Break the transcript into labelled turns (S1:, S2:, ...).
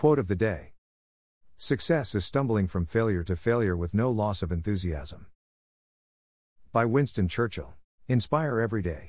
S1: Quote of the day Success is stumbling from failure to failure with no loss of enthusiasm. By Winston Churchill. Inspire every day.